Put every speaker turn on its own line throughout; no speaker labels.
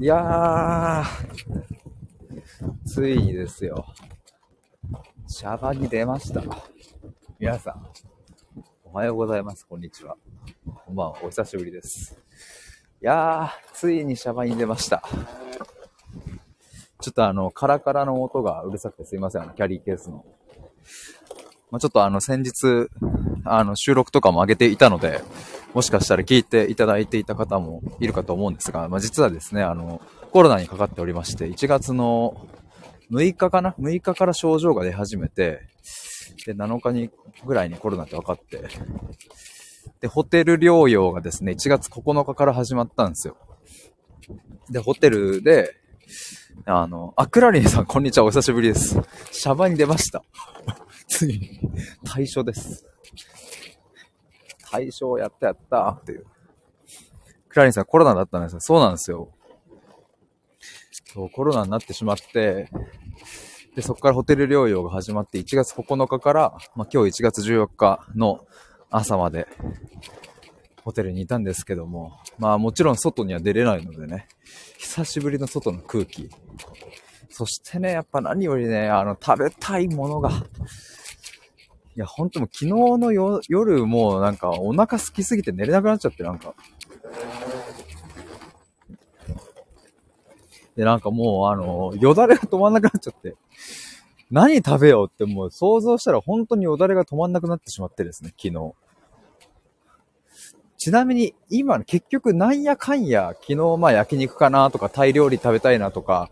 いやー、ついにですよ。シャバに出ました。皆さん、おはようございます。こんにちは。こんばんは。お久しぶりです。いやー、ついにシャバに出ました。ちょっとあの、カラカラの音がうるさくてすいません。キャリーケースの。まあ、ちょっとあの、先日、あの、収録とかも上げていたので、もしかしたら聞いていただいていた方もいるかと思うんですが、まあ、実はですね、あの、コロナにかかっておりまして、1月の6日かな ?6 日から症状が出始めて、で、7日にぐらいにコロナって分かって、で、ホテル療養がですね、1月9日から始まったんですよ。で、ホテルで、あの、あ、クラリンさん、こんにちは、お久しぶりです。シャバに出ました。ついに、対象です。対象やったやったっていう。クラリンさん、コロナだったんですよ。そうなんですよ。そう、コロナになってしまって、で、そこからホテル療養が始まって、1月9日から、まあ、今日1月14日の朝まで、ホテルにいたんですけども、まあもちろん外には出れないのでね、久しぶりの外の空気。そしてね、やっぱ何よりね、あの、食べたいものが、いや、ほんともう昨日のよ夜もうなんかお腹空きすぎて寝れなくなっちゃって、なんか。で、なんかもうあの、よだれが止まんなくなっちゃって。何食べようってもう想像したら本当によだれが止まんなくなってしまってですね、昨日。ちなみに今結局なんやかんや昨日まあ焼肉かなとかタイ料理食べたいなとか、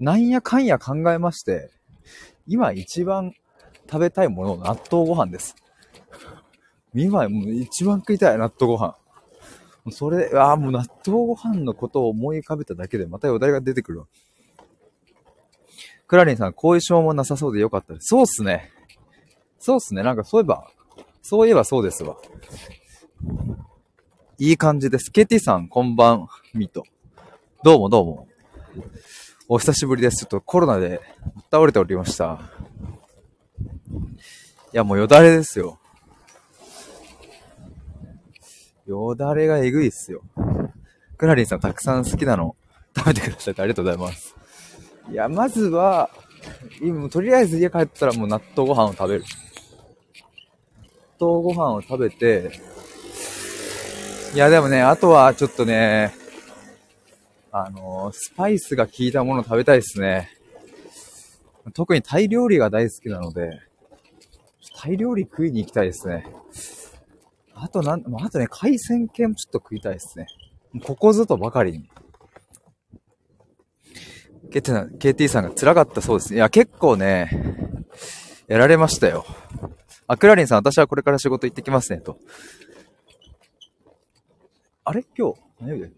なんやかんや考えまして、今一番食べたいもの納豆ご飯です。今もう一番食いたい納豆ご飯。それ、ああ、もう納豆ご飯のことを思い浮かべただけでまたよだれが出てくるわ。クラリンさん、後遺症もなさそうでよかったです。そうっすね。そうっすね。なんかそういえば、そういえばそうですわ。いい感じです。KT さん、こんばん、みと。どうもどうも。お久しぶりです。ちょっとコロナで倒れておりました。いや、もうよだれですよ。よだれがえぐいっすよ。クラリンさん、たくさん好きなの食べてくださってありがとうございます。いや、まずは、今、とりあえず家帰ったらもう納豆ご飯を食べる。納豆ご飯を食べて、いや、でもね、あとはちょっとね、あのスパイスが効いたもの食べたいですね。特にタイ料理が大好きなので、タイ料理食いに行きたいですね。あとなん、あとね、海鮮系もちょっと食いたいですね。ここぞとばかりに。KT さん KT さんが辛かったそうですね。いや、結構ね、やられましたよ。あ、クラリンさん、私はこれから仕事行ってきますね、と。あれ？今日、何曜日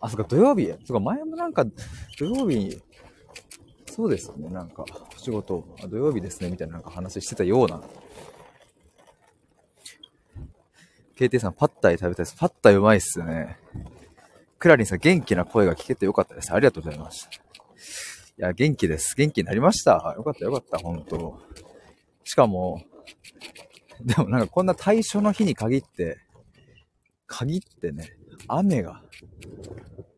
あ、そっか、土曜日。そっか、前もなんか、土曜日に、そうですね、なんか、お仕事、土曜日ですね、みたいななんか話してたような。KT さん、パッタイ食べたいです。パッタイうまいっすよね。クラリンさん、元気な声が聞けてよかったです。ありがとうございました。いや、元気です。元気になりました。よかったよかった、本当しかも、でもなんかこんな対処の日に限って、限ってね、雨が、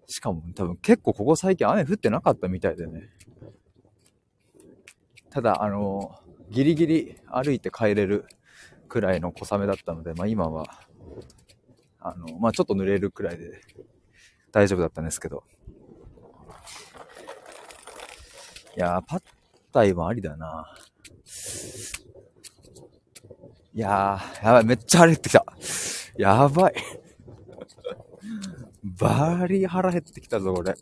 しかも多分結構ここ最近雨降ってなかったみたいでね。ただ、あの、ギリギリ歩いて帰れるくらいの小雨だったので、まあ今は、あの、まあちょっと濡れるくらいで大丈夫だったんですけど。いやー、パッタイもありだな。いやー、やばい、めっちゃ晴れてきた。やばい。バーリー腹減ってきたぞ、これ。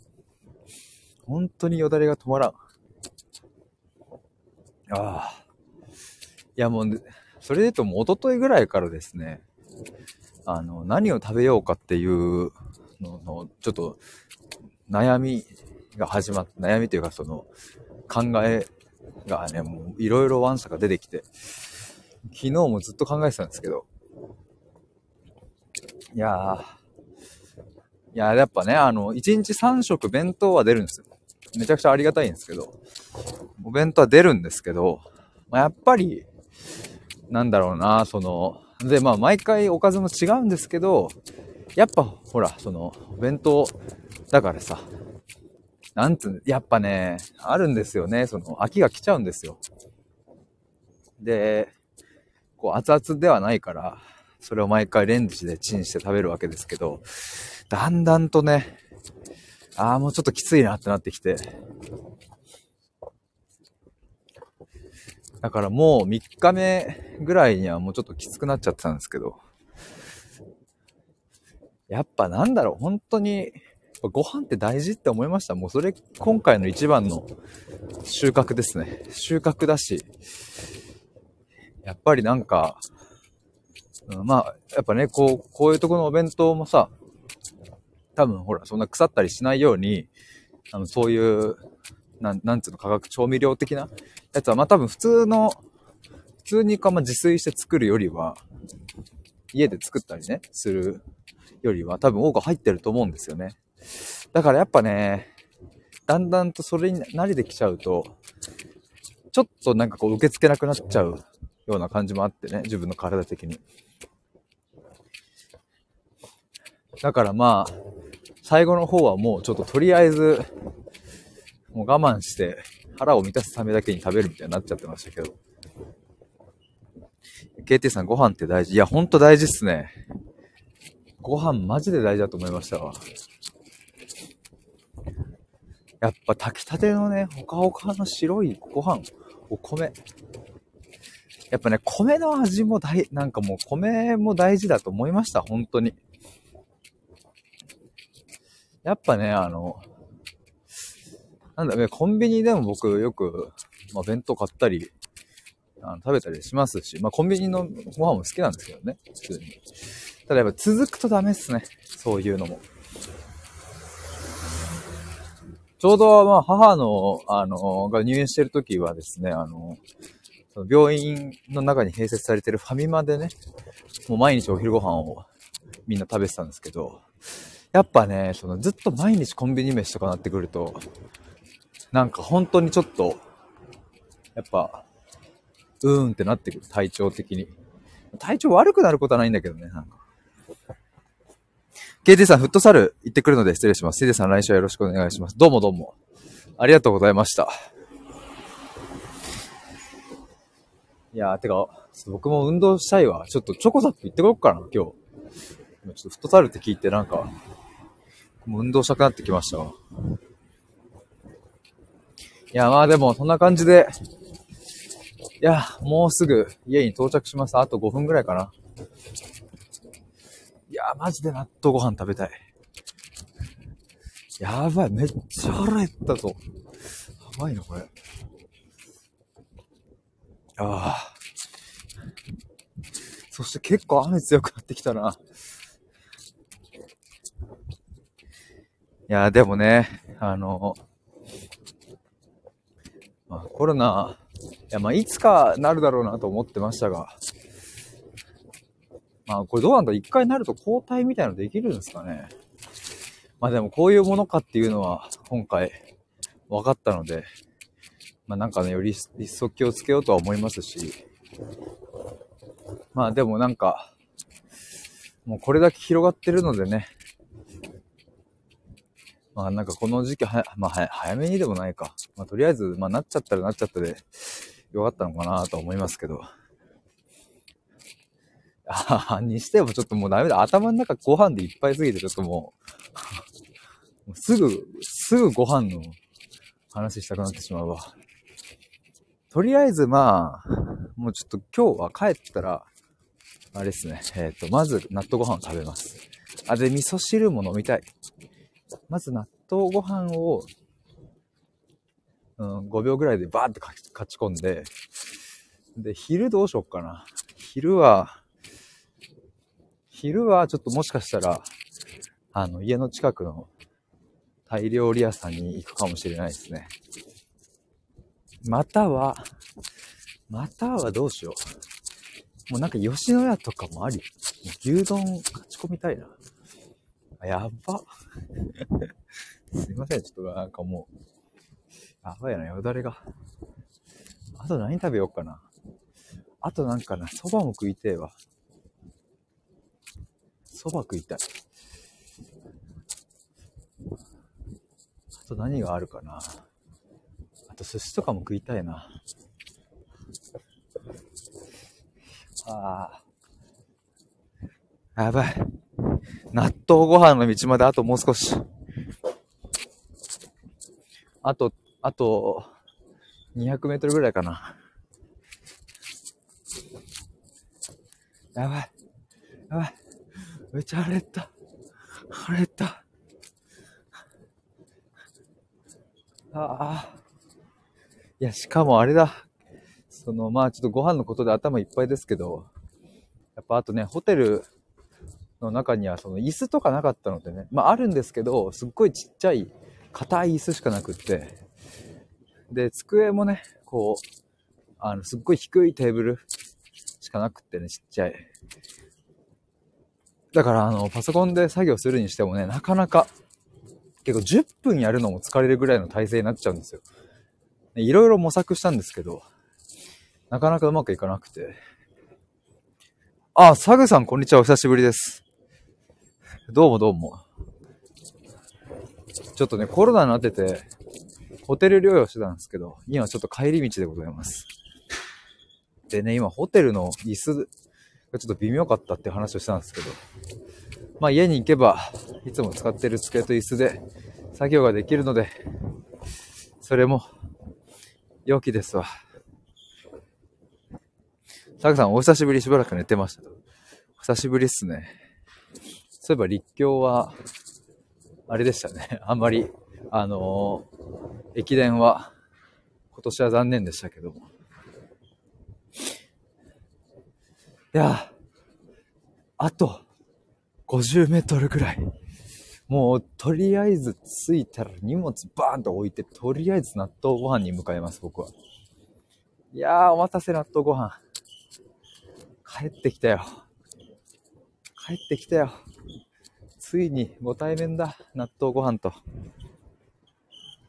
本当によだれが止まらん。ああ。いや、もう、それで言うと、もう一昨日ぐらいからですね、あの、何を食べようかっていうのの、ちょっと、悩みが始まって悩みというか、その、考えがね、もう、いろいろワンサが出てきて、昨日もずっと考えてたんですけど、いやー、いや、やっぱね、あの、1日3食弁当は出るんですよ。めちゃくちゃありがたいんですけど、お弁当は出るんですけど、まあ、やっぱり、なんだろうな、その、で、まあ、毎回おかずも違うんですけど、やっぱ、ほら、その、お弁当だからさ、なんつう、やっぱね、あるんですよね。その、飽きが来ちゃうんですよ。で、こう、熱々ではないから、それを毎回レンジでチンして食べるわけですけど、だんだんとね、ああ、もうちょっときついなってなってきて、だからもう3日目ぐらいにはもうちょっときつくなっちゃってたんですけど、やっぱなんだろう、本当に、ご飯って大事って思いました。もうそれ、今回の一番の収穫ですね。収穫だし、やっぱりなんか、うん、まあ、やっぱね、こう、こういうとこのお弁当もさ、多分ほら、そんな腐ったりしないように、あの、そういう、なん、なんつうの、化学調味料的なやつは、まあ多分普通の、普通にか、まあ自炊して作るよりは、家で作ったりね、するよりは多分多く入ってると思うんですよね。だからやっぱね、だんだんとそれに慣れてきちゃうと、ちょっとなんかこう受け付けなくなっちゃうような感じもあってね、自分の体的に。だからまあ、最後の方はもうちょっととりあえず、もう我慢して腹を満たすためだけに食べるみたいになっちゃってましたけど。KT さんご飯って大事？いや、ほんと大事っすね。ご飯マジで大事だと思いましたわ。やっぱ炊きたてのね、ほかほかの白いご飯、お米。やっぱね、米の味も大、なんかもう米も大事だと思いました、本当に。やっぱね、あの、なんだね、コンビニでも僕よく、まあ、弁当買ったり、あの食べたりしますし、まあ、コンビニのご飯も好きなんですけどね、普通に。ただやっぱ続くとダメっすね。そういうのも。ちょうど、まあ、母の、あの、が入院してる時はですね、あの、その病院の中に併設されてるファミマでね、もう毎日お昼ご飯をみんな食べてたんですけど、やっぱね、そのずっと毎日コンビニ飯とかなってくると、なんか本当にちょっと、やっぱ、うーんってなってくる、体調的に。体調悪くなることはないんだけどね、なんか。KT さん、フットサル行ってくるので失礼します。KT さん、来週はよろしくお願いします。どうもどうも。ありがとうございました。いやー、てか、僕も運動したいわ。ちょっとチョコザップ行ってこよっかな、今日。今ちょっとフットサルって聞いてなんか、もう運動したくなってきましたわ。いや、まあでも、そんな感じで、いや、もうすぐ家に到着します。あと5分ぐらいかな。いや、マジで納豆ご飯食べたい。やばい、めっちゃ腹減ったぞ。やばいな、これ。ああ。そして結構雨強くなってきたな。いや、でもね、あの、まあ、コロナ、いや、まあ、いつかなるだろうなと思ってましたが、まあ、これどうなんだ一回なると交代みたいなのできるんですかね。まあでもこういうものかっていうのは今回分かったので、まあなんかね、より一層気をつけようとは思いますし、まあでもなんか、もうこれだけ広がってるのでね、まあなんかこの時期は、まあ早めにでもないか。まあとりあえず、まあなっちゃったらなっちゃったでよかったのかなと思いますけど。ああ、にしてもちょっともうダメだ。頭の中ご飯でいっぱいすぎて、ちょっともう、すぐ、すぐご飯の話したくなってしまうわ。とりあえずまあ、もうちょっと今日は帰ったら、あれですね。えっ、ー、と、まず納豆ご飯を食べます。あ、で、味噌汁も飲みたい。まず納豆ご飯を、うん、5秒ぐらいでバーって勝ち込んで、で、昼どうしよっかな。昼は、昼はちょっともしかしたら、あの、家の近くのタイ料理屋さんに行くかもしれないですね。または、またはどうしよう。もうなんか吉野家とかもあり。牛丼勝ち込みたいな。やば。すいません、ちょっとなんかもう、やばいな、よだれが。あと何食べようかな。あとなんかな、蕎麦も食いてえわ。蕎麦食いたい。あと何があるかな。あと寿司とかも食いたいな。ああ。やばい。納豆ご飯の道まであともう少し。あと、あと、200メートルぐらいかな。やばい。やばい。めっちゃ晴れた。晴れた。ああ。いや、しかもあれだ。その、まあちょっとご飯のことで頭いっぱいですけど、やっぱあとね、ホテルの中にはその椅子とかなかったのでね、まああるんですけど、すっごいちっちゃい硬い椅子しかなくって、で、机もね、こう、あの、すっごい低いテーブルしかなくってね、ちっちゃい。だから、あの、パソコンで作業するにしてもね、なかなか、結構10分やるのも疲れるぐらいの体勢になっちゃうんですよ。いろいろ模索したんですけど、なかなかうまくいかなくて。あ、サグさん、こんにちは。お久しぶりです。どうもどうも。ちょっとね、コロナになってて、ホテル療養してたんですけど、今ちょっと帰り道でございます。でね、今ホテルの椅子がちょっと微妙かったって話をしたんですけど、まあ家に行けば、いつも使ってる机と椅子で作業ができるので、それも良きですわ。サグさん、お久しぶりしばらく寝てました。久しぶりっすね。そういえば立教は、あれでしたね。あんまり、あのー、駅伝は、今年は残念でしたけども。いや、あと、50メートルぐらい。もう、とりあえず着いたら荷物バーンと置いて、とりあえず納豆ご飯に向かいます、僕は。いやー、お待たせ納豆ご飯。帰ってきたよ。帰ってきたよ。ついにご対面だ。納豆ご飯と。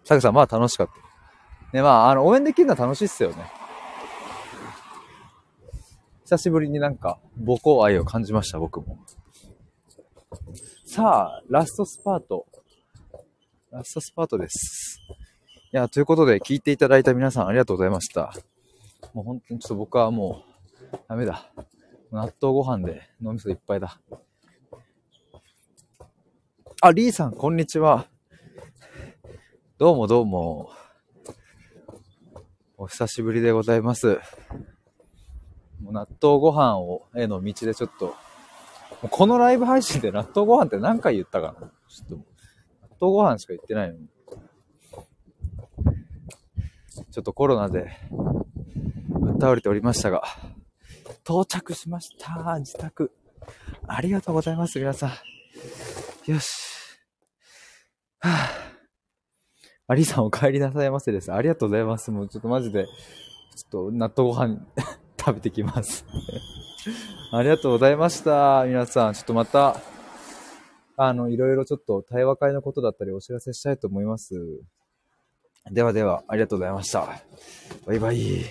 サクさん、まあ楽しかった。ね、まあ、あの、応援できるのは楽しいっすよね。久しぶりになんか母校愛を感じました、僕も。さあ、ラストスパート。ラストスパートです。いや、ということで聞いていただいた皆さんありがとうございました。もう本当にちょっと僕はもう、ダメだ。納豆ご飯で脳みそいっぱいだ。あ、リーさん、こんにちは。どうもどうも。お久しぶりでございます。もう納豆ご飯を、への道でちょっと、このライブ配信で納豆ご飯って何回言ったかなちょっと、納豆ご飯しか言ってないのに。ちょっとコロナで、ぶっ倒れておりましたが、到着しました。自宅。ありがとうございます、皆さん。よし。はぁ、あ。アリさんお帰りなさいませです。ありがとうございます。もうちょっとマジで、ちょっと納豆ご飯 食べてきます。ありがとうございました。皆さん、ちょっとまた、あの、いろいろちょっと対話会のことだったりお知らせしたいと思います。ではでは、ありがとうございました。バイバイ。